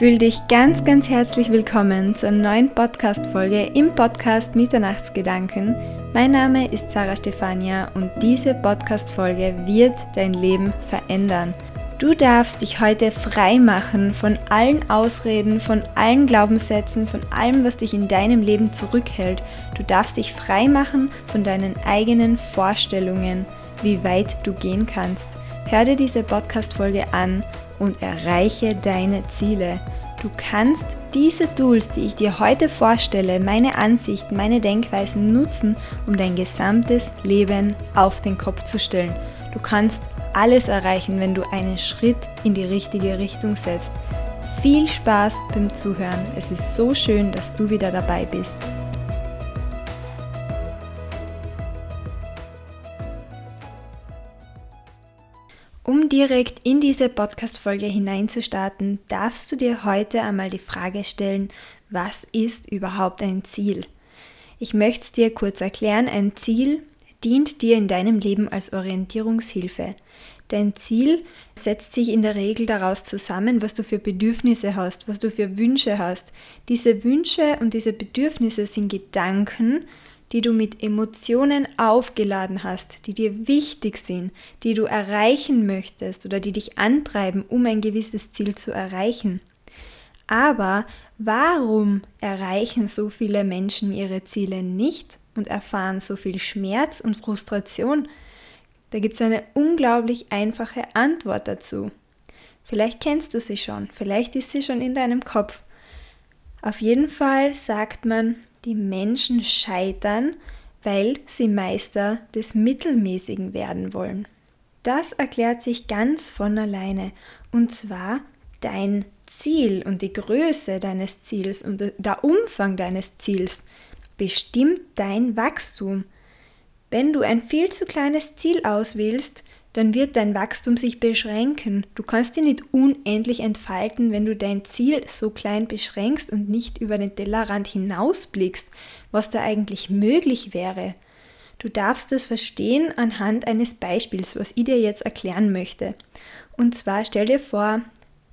Fühl dich ganz, ganz herzlich willkommen zur neuen Podcast-Folge im Podcast Mitternachtsgedanken. Mein Name ist Sarah Stefania und diese Podcast-Folge wird dein Leben verändern. Du darfst dich heute frei machen von allen Ausreden, von allen Glaubenssätzen, von allem, was dich in deinem Leben zurückhält. Du darfst dich frei machen von deinen eigenen Vorstellungen, wie weit du gehen kannst. Hör dir diese Podcast-Folge an und erreiche deine Ziele. Du kannst diese Tools, die ich dir heute vorstelle, meine Ansichten, meine Denkweisen nutzen, um dein gesamtes Leben auf den Kopf zu stellen. Du kannst alles erreichen, wenn du einen Schritt in die richtige Richtung setzt. Viel Spaß beim Zuhören. Es ist so schön, dass du wieder dabei bist. Direkt in diese Podcast-Folge hineinzustarten, darfst du dir heute einmal die Frage stellen, was ist überhaupt ein Ziel? Ich möchte es dir kurz erklären. Ein Ziel dient dir in deinem Leben als Orientierungshilfe. Dein Ziel setzt sich in der Regel daraus zusammen, was du für Bedürfnisse hast, was du für Wünsche hast. Diese Wünsche und diese Bedürfnisse sind Gedanken, die du mit Emotionen aufgeladen hast, die dir wichtig sind, die du erreichen möchtest oder die dich antreiben, um ein gewisses Ziel zu erreichen. Aber warum erreichen so viele Menschen ihre Ziele nicht und erfahren so viel Schmerz und Frustration? Da gibt es eine unglaublich einfache Antwort dazu. Vielleicht kennst du sie schon, vielleicht ist sie schon in deinem Kopf. Auf jeden Fall sagt man, die Menschen scheitern, weil sie Meister des Mittelmäßigen werden wollen. Das erklärt sich ganz von alleine. Und zwar dein Ziel und die Größe deines Ziels und der Umfang deines Ziels bestimmt dein Wachstum. Wenn du ein viel zu kleines Ziel auswählst, dann wird dein Wachstum sich beschränken. Du kannst dich nicht unendlich entfalten, wenn du dein Ziel so klein beschränkst und nicht über den Tellerrand hinausblickst, was da eigentlich möglich wäre. Du darfst es verstehen anhand eines Beispiels, was ich dir jetzt erklären möchte. Und zwar stell dir vor,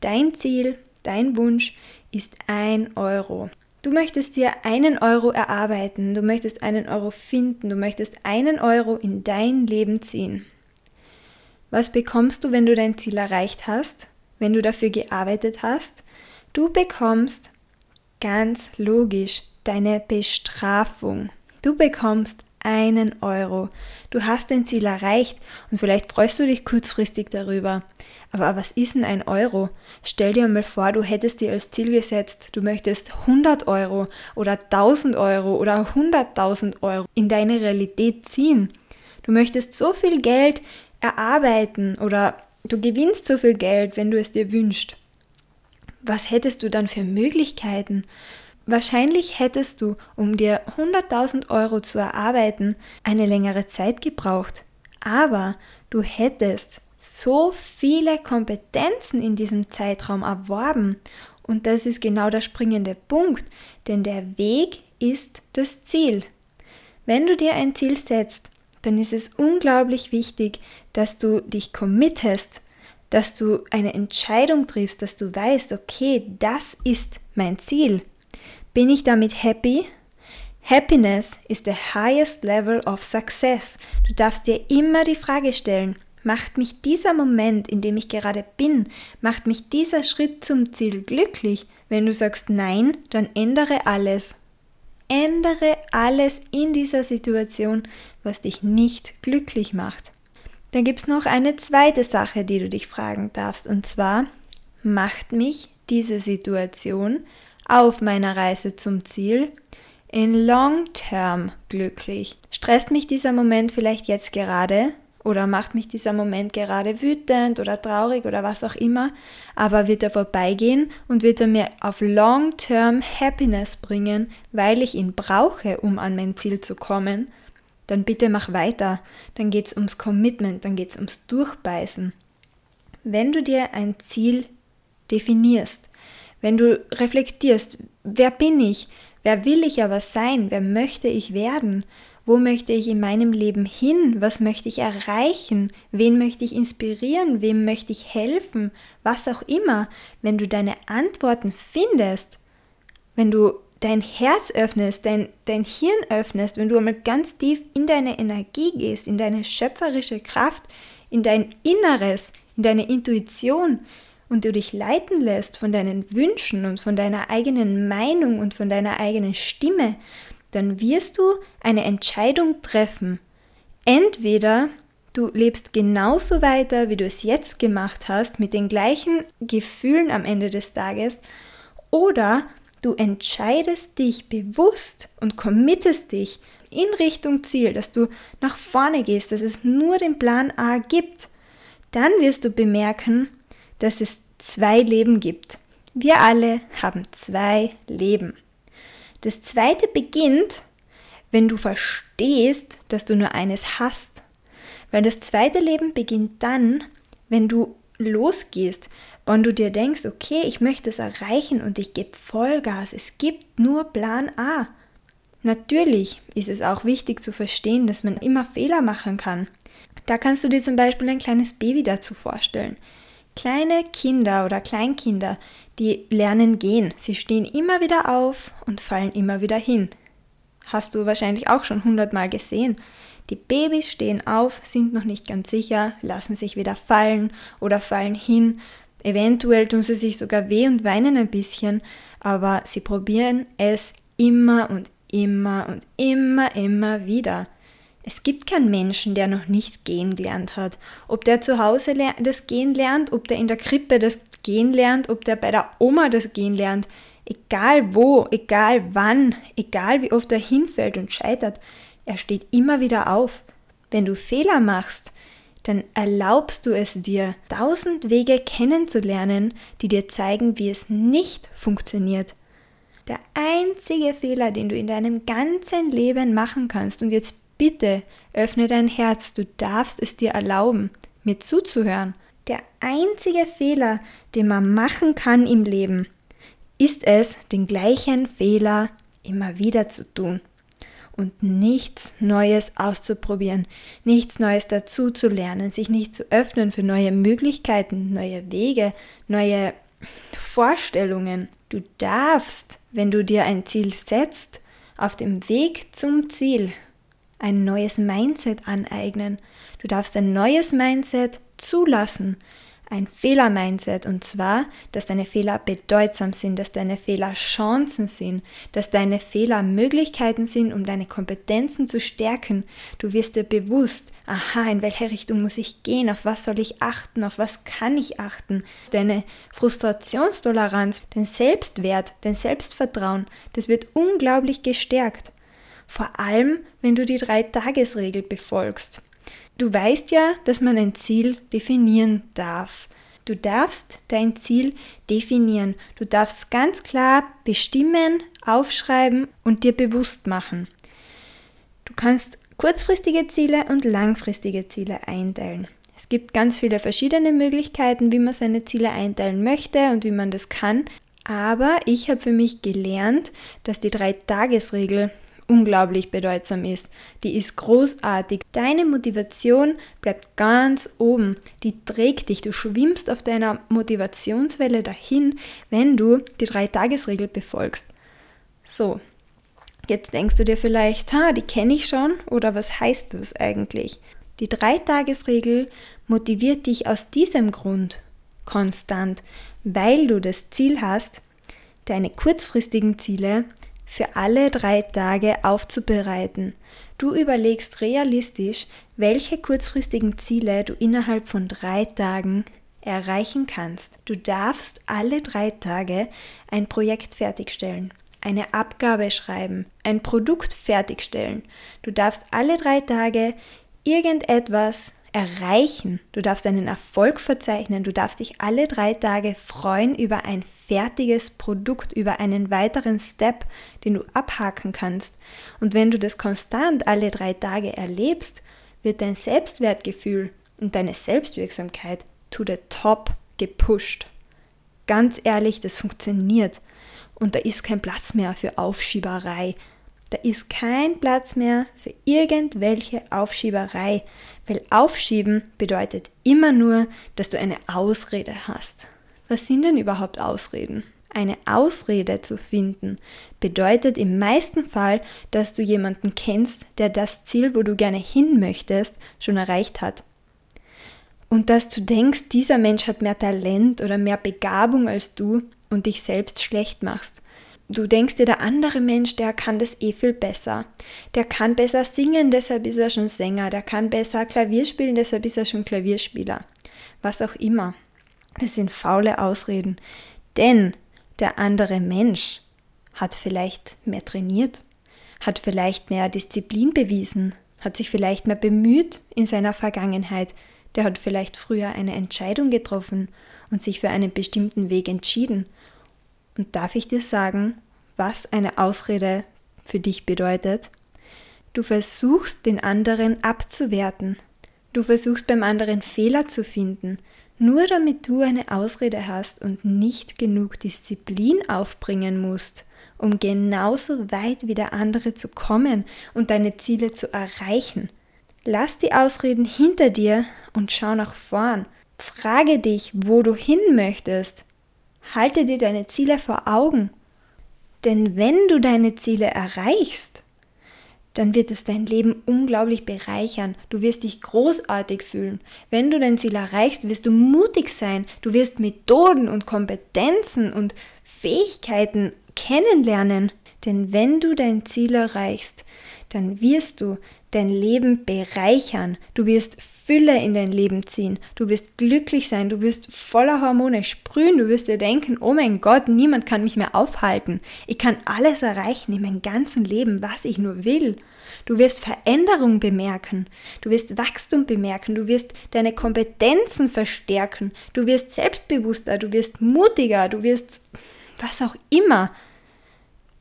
dein Ziel, dein Wunsch ist ein Euro. Du möchtest dir einen Euro erarbeiten, du möchtest einen Euro finden, du möchtest einen Euro in dein Leben ziehen. Was bekommst du, wenn du dein Ziel erreicht hast, wenn du dafür gearbeitet hast? Du bekommst ganz logisch deine Bestrafung. Du bekommst einen Euro. Du hast dein Ziel erreicht und vielleicht freust du dich kurzfristig darüber. Aber was ist denn ein Euro? Stell dir mal vor, du hättest dir als Ziel gesetzt, du möchtest 100 Euro oder 1000 Euro oder 100.000 Euro in deine Realität ziehen. Du möchtest so viel Geld erarbeiten oder du gewinnst so viel Geld, wenn du es dir wünschst. Was hättest du dann für Möglichkeiten? Wahrscheinlich hättest du, um dir 100.000 Euro zu erarbeiten, eine längere Zeit gebraucht. Aber du hättest so viele Kompetenzen in diesem Zeitraum erworben. Und das ist genau der springende Punkt, denn der Weg ist das Ziel. Wenn du dir ein Ziel setzt, dann ist es unglaublich wichtig, dass du dich committest, dass du eine Entscheidung triffst, dass du weißt, okay, das ist mein Ziel. Bin ich damit happy? Happiness is the highest level of success. Du darfst dir immer die Frage stellen, macht mich dieser Moment, in dem ich gerade bin, macht mich dieser Schritt zum Ziel glücklich? Wenn du sagst nein, dann ändere alles. Ändere alles in dieser Situation, was dich nicht glücklich macht. Dann gibt es noch eine zweite Sache, die du dich fragen darfst, und zwar, macht mich diese Situation auf meiner Reise zum Ziel in Long Term glücklich? Stresst mich dieser Moment vielleicht jetzt gerade oder macht mich dieser Moment gerade wütend oder traurig oder was auch immer, aber wird er vorbeigehen und wird er mir auf Long-Term Happiness bringen, weil ich ihn brauche, um an mein Ziel zu kommen, dann bitte mach weiter. Dann geht es ums Commitment, dann geht es ums Durchbeißen. Wenn du dir ein Ziel definierst, wenn du reflektierst, wer bin ich, wer will ich aber sein, wer möchte ich werden Wo möchte ich in meinem Leben hin? Was möchte ich erreichen? Wen möchte ich inspirieren? Wem möchte ich helfen? Was auch immer. Wenn du deine Antworten findest, wenn du dein Herz öffnest, dein, dein Hirn öffnest, wenn du einmal ganz tief in deine Energie gehst, in deine schöpferische Kraft, in dein Inneres, in deine Intuition und du dich leiten lässt von deinen Wünschen und von deiner eigenen Meinung und von deiner eigenen Stimme, dann wirst du eine Entscheidung treffen. Entweder du lebst genauso weiter, wie du es jetzt gemacht hast, mit den gleichen Gefühlen am Ende des Tages, oder du entscheidest dich bewusst und committest dich in Richtung Ziel, dass du nach vorne gehst, dass es nur den Plan A gibt, dann wirst du bemerken, dass es zwei Leben gibt. Wir alle haben zwei Leben. Das zweite beginnt, wenn du verstehst, dass du nur eines hast. Weil das zweite Leben beginnt dann, wenn du losgehst, wenn du dir denkst, okay, ich möchte es erreichen und ich gebe Vollgas. Es gibt nur Plan A. Natürlich ist es auch wichtig zu verstehen, dass man immer Fehler machen kann. Da kannst du dir zum Beispiel ein kleines Baby dazu vorstellen. Kleine Kinder oder Kleinkinder, die lernen gehen. Sie stehen immer wieder auf und fallen immer wieder hin. Hast du wahrscheinlich auch schon hundertmal gesehen. Die Babys stehen auf, sind noch nicht ganz sicher, lassen sich wieder fallen oder fallen hin. Eventuell tun sie sich sogar weh und weinen ein bisschen, aber sie probieren es immer und immer und immer, immer wieder. Es gibt keinen Menschen, der noch nicht gehen gelernt hat. Ob der zu Hause das Gehen lernt, ob der in der Krippe das Gehen lernt, ob der bei der Oma das Gehen lernt, egal wo, egal wann, egal wie oft er hinfällt und scheitert, er steht immer wieder auf. Wenn du Fehler machst, dann erlaubst du es dir, tausend Wege kennenzulernen, die dir zeigen, wie es nicht funktioniert. Der einzige Fehler, den du in deinem ganzen Leben machen kannst, und jetzt Bitte öffne dein Herz, du darfst es dir erlauben, mir zuzuhören. Der einzige Fehler, den man machen kann im Leben, ist es, den gleichen Fehler immer wieder zu tun und nichts Neues auszuprobieren, nichts Neues dazu zu lernen, sich nicht zu öffnen für neue Möglichkeiten, neue Wege, neue Vorstellungen. Du darfst, wenn du dir ein Ziel setzt, auf dem Weg zum Ziel ein neues Mindset aneignen. Du darfst ein neues Mindset zulassen. Ein Fehler-Mindset und zwar, dass deine Fehler bedeutsam sind, dass deine Fehler Chancen sind, dass deine Fehler Möglichkeiten sind, um deine Kompetenzen zu stärken. Du wirst dir bewusst, aha, in welche Richtung muss ich gehen, auf was soll ich achten, auf was kann ich achten. Deine Frustrationstoleranz, dein Selbstwert, dein Selbstvertrauen, das wird unglaublich gestärkt. Vor allem, wenn du die Drei-Tages-Regel befolgst. Du weißt ja, dass man ein Ziel definieren darf. Du darfst dein Ziel definieren. Du darfst ganz klar bestimmen, aufschreiben und dir bewusst machen. Du kannst kurzfristige Ziele und langfristige Ziele einteilen. Es gibt ganz viele verschiedene Möglichkeiten, wie man seine Ziele einteilen möchte und wie man das kann. Aber ich habe für mich gelernt, dass die Drei-Tages-Regel unglaublich bedeutsam ist. Die ist großartig. Deine Motivation bleibt ganz oben. Die trägt dich. Du schwimmst auf deiner Motivationswelle dahin, wenn du die Drei-Tages-Regel befolgst. So, jetzt denkst du dir vielleicht, ha, die kenne ich schon oder was heißt das eigentlich? Die Drei-Tages-Regel motiviert dich aus diesem Grund konstant, weil du das Ziel hast, deine kurzfristigen Ziele für alle drei Tage aufzubereiten. Du überlegst realistisch, welche kurzfristigen Ziele du innerhalb von drei Tagen erreichen kannst. Du darfst alle drei Tage ein Projekt fertigstellen, eine Abgabe schreiben, ein Produkt fertigstellen. Du darfst alle drei Tage irgendetwas erreichen. Du darfst einen Erfolg verzeichnen. Du darfst dich alle drei Tage freuen über ein fertiges Produkt, über einen weiteren Step, den du abhaken kannst. Und wenn du das konstant alle drei Tage erlebst, wird dein Selbstwertgefühl und deine Selbstwirksamkeit to the top gepusht. Ganz ehrlich, das funktioniert. Und da ist kein Platz mehr für Aufschieberei. Da ist kein Platz mehr für irgendwelche Aufschieberei, weil Aufschieben bedeutet immer nur, dass du eine Ausrede hast. Was sind denn überhaupt Ausreden? Eine Ausrede zu finden bedeutet im meisten Fall, dass du jemanden kennst, der das Ziel, wo du gerne hin möchtest, schon erreicht hat. Und dass du denkst, dieser Mensch hat mehr Talent oder mehr Begabung als du und dich selbst schlecht machst. Du denkst dir, der andere Mensch, der kann das eh viel besser. Der kann besser singen, deshalb ist er schon Sänger. Der kann besser Klavier spielen, deshalb ist er schon Klavierspieler. Was auch immer. Das sind faule Ausreden. Denn der andere Mensch hat vielleicht mehr trainiert, hat vielleicht mehr Disziplin bewiesen, hat sich vielleicht mehr bemüht in seiner Vergangenheit, der hat vielleicht früher eine Entscheidung getroffen und sich für einen bestimmten Weg entschieden und darf ich dir sagen, was eine Ausrede für dich bedeutet? Du versuchst den anderen abzuwerten. Du versuchst beim anderen Fehler zu finden, nur damit du eine Ausrede hast und nicht genug Disziplin aufbringen musst, um genauso weit wie der andere zu kommen und deine Ziele zu erreichen. Lass die Ausreden hinter dir und schau nach vorn. Frage dich, wo du hin möchtest Halte dir deine Ziele vor Augen. Denn wenn du deine Ziele erreichst, dann wird es dein Leben unglaublich bereichern. Du wirst dich großartig fühlen. Wenn du dein Ziel erreichst, wirst du mutig sein. Du wirst Methoden und Kompetenzen und Fähigkeiten kennenlernen. Denn wenn du dein Ziel erreichst, dann wirst du dein Leben bereichern. Du wirst Fülle in dein Leben ziehen. Du wirst glücklich sein. Du wirst voller Hormone sprühen. Du wirst dir denken, oh mein Gott, niemand kann mich mehr aufhalten. Ich kann alles erreichen in meinem ganzen Leben, was ich nur will. Du wirst Veränderung bemerken. Du wirst Wachstum bemerken. Du wirst deine Kompetenzen verstärken. Du wirst selbstbewusster. Du wirst mutiger. Du wirst was auch immer.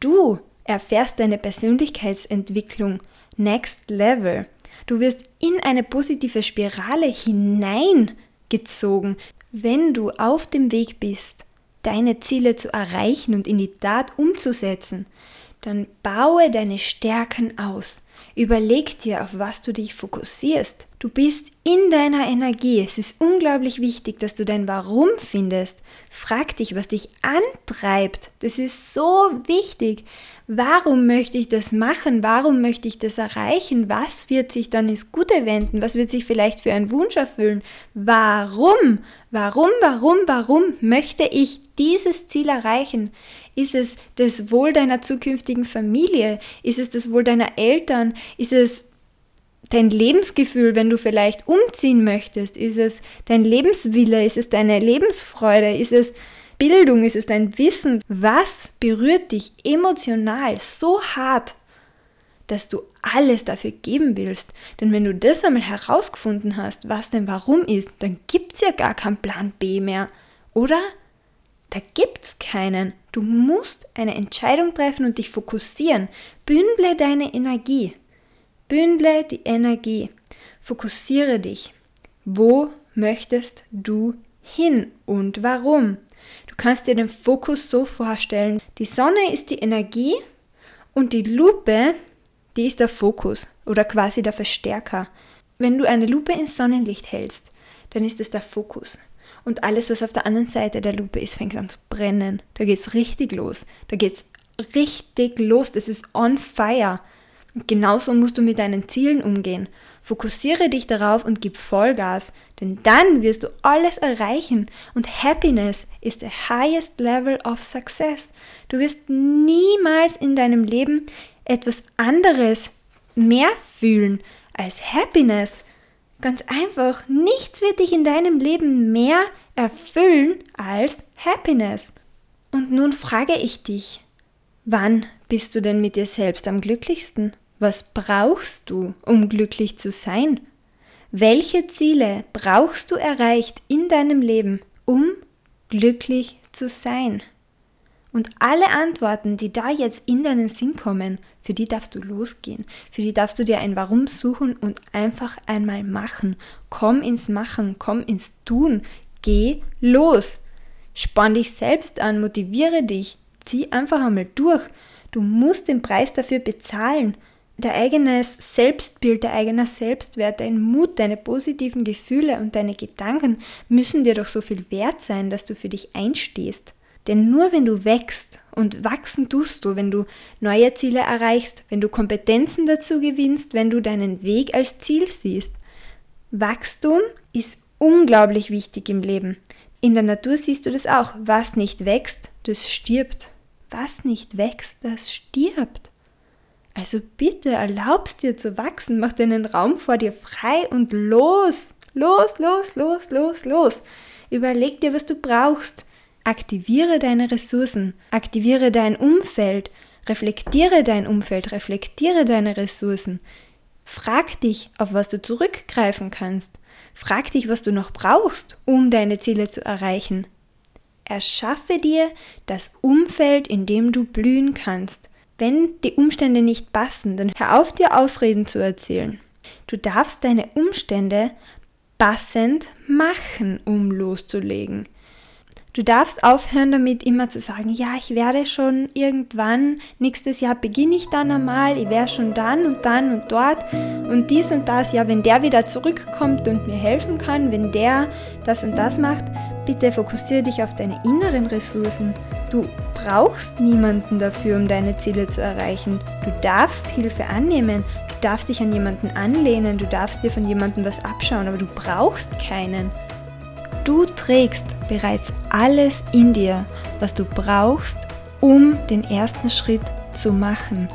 Du erfährst deine Persönlichkeitsentwicklung Next Level. Du wirst in eine positive Spirale hineingezogen, wenn du auf dem Weg bist, deine Ziele zu erreichen und in die Tat umzusetzen. Dann baue deine Stärken aus. Überleg dir, auf was du dich fokussierst. Du bist in deiner Energie. Es ist unglaublich wichtig, dass du dein Warum findest. Frag dich, was dich antreibt. Das ist so wichtig. Warum möchte ich das machen? Warum möchte ich das erreichen? Was wird sich dann ins Gute wenden? Was wird sich vielleicht für einen Wunsch erfüllen? Warum? Warum, warum, warum möchte ich dieses Ziel erreichen? Ist es das Wohl deiner zukünftigen Familie? Ist es das Wohl deiner Eltern? Ist es dein Lebensgefühl, wenn du vielleicht umziehen möchtest? Ist es dein Lebenswille? Ist es deine Lebensfreude? Ist es Bildung? Ist es dein Wissen? Was berührt dich emotional so hart, dass du alles dafür geben willst? Denn wenn du das einmal herausgefunden hast, was denn warum ist, dann gibt es ja gar keinen Plan B mehr, oder? Da gibt es keinen. Du musst eine Entscheidung treffen und dich fokussieren. Bündle deine Energie. Bündle die Energie. Fokussiere dich. Wo möchtest du hin und warum? Du kannst dir den Fokus so vorstellen, die Sonne ist die Energie und die Lupe, die ist der Fokus oder quasi der Verstärker. Wenn du eine Lupe ins Sonnenlicht hältst, dann ist es der Fokus. Und alles, was auf der anderen Seite der Lupe ist, fängt an zu brennen. Da geht es richtig los. Da geht es richtig los. Das ist on fire. Genauso musst du mit deinen Zielen umgehen. Fokussiere dich darauf und gib Vollgas, denn dann wirst du alles erreichen und Happiness ist the highest level of success. Du wirst niemals in deinem Leben etwas anderes mehr fühlen als Happiness. Ganz einfach, nichts wird dich in deinem Leben mehr erfüllen als Happiness. Und nun frage ich dich, wann bist du denn mit dir selbst am glücklichsten? Was brauchst du, um glücklich zu sein? Welche Ziele brauchst du erreicht in deinem Leben, um glücklich zu sein? Und alle Antworten, die da jetzt in deinen Sinn kommen, für die darfst du losgehen. Für die darfst du dir ein Warum suchen und einfach einmal machen. Komm ins Machen, komm ins Tun. Geh los. Spann dich selbst an, motiviere dich. Zieh einfach einmal durch. Du musst den Preis dafür bezahlen. Dein eigenes Selbstbild, dein eigener Selbstwert, dein Mut, deine positiven Gefühle und deine Gedanken müssen dir doch so viel wert sein, dass du für dich einstehst. Denn nur wenn du wächst, und wachsen tust du, wenn du neue Ziele erreichst, wenn du Kompetenzen dazu gewinnst, wenn du deinen Weg als Ziel siehst. Wachstum ist unglaublich wichtig im Leben. In der Natur siehst du das auch. Was nicht wächst, das stirbt. Was nicht wächst, das stirbt. Also bitte erlaubst dir zu wachsen, mach deinen Raum vor dir frei und los. Los, los, los, los, los. Überleg dir, was du brauchst. Aktiviere deine Ressourcen, aktiviere dein Umfeld, reflektiere dein Umfeld, reflektiere deine Ressourcen. Frag dich, auf was du zurückgreifen kannst. Frag dich, was du noch brauchst, um deine Ziele zu erreichen. Erschaffe dir das Umfeld, in dem du blühen kannst. Wenn die Umstände nicht passen, dann hör auf, dir Ausreden zu erzählen. Du darfst deine Umstände passend machen, um loszulegen. Du darfst aufhören damit immer zu sagen, ja, ich werde schon irgendwann, nächstes Jahr beginne ich dann einmal, ich werde schon dann und dann und dort und dies und das. Ja, wenn der wieder zurückkommt und mir helfen kann, wenn der das und das macht, bitte fokussiere dich auf deine inneren Ressourcen. Du brauchst niemanden dafür, um deine Ziele zu erreichen. Du darfst Hilfe annehmen, du darfst dich an jemanden anlehnen, du darfst dir von jemandem was abschauen, aber du brauchst keinen. Du trägst bereits alles in dir, was du brauchst, um den ersten Schritt zu machen.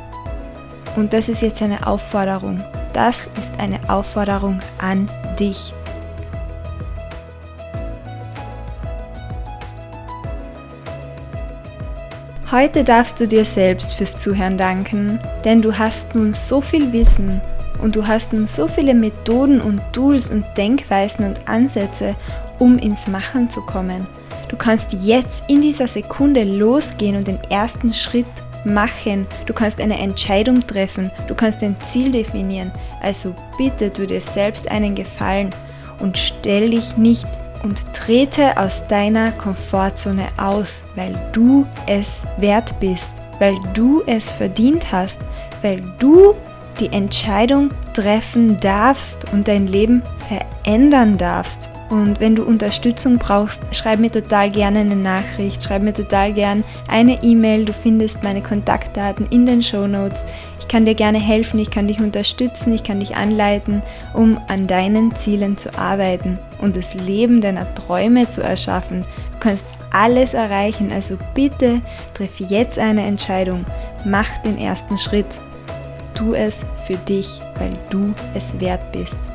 Und das ist jetzt eine Aufforderung. Das ist eine Aufforderung an dich. Heute darfst du dir selbst fürs Zuhören danken, denn du hast nun so viel Wissen und du hast nun so viele Methoden und Tools und Denkweisen und Ansätze, um ins Machen zu kommen. Du kannst jetzt in dieser Sekunde losgehen und den ersten Schritt machen. Du kannst eine Entscheidung treffen. Du kannst ein Ziel definieren. Also bitte tu dir selbst einen Gefallen und stell dich nicht und trete aus deiner Komfortzone aus, weil du es wert bist, weil du es verdient hast, weil du die Entscheidung treffen darfst und dein Leben verändern darfst. Und wenn du Unterstützung brauchst, schreib mir total gerne eine Nachricht, schreib mir total gern eine E-Mail. Du findest meine Kontaktdaten in den Show Notes. Ich kann dir gerne helfen, ich kann dich unterstützen, ich kann dich anleiten, um an deinen Zielen zu arbeiten und das Leben deiner Träume zu erschaffen. Du kannst alles erreichen, also bitte triff jetzt eine Entscheidung, mach den ersten Schritt. Tu es für dich, weil du es wert bist.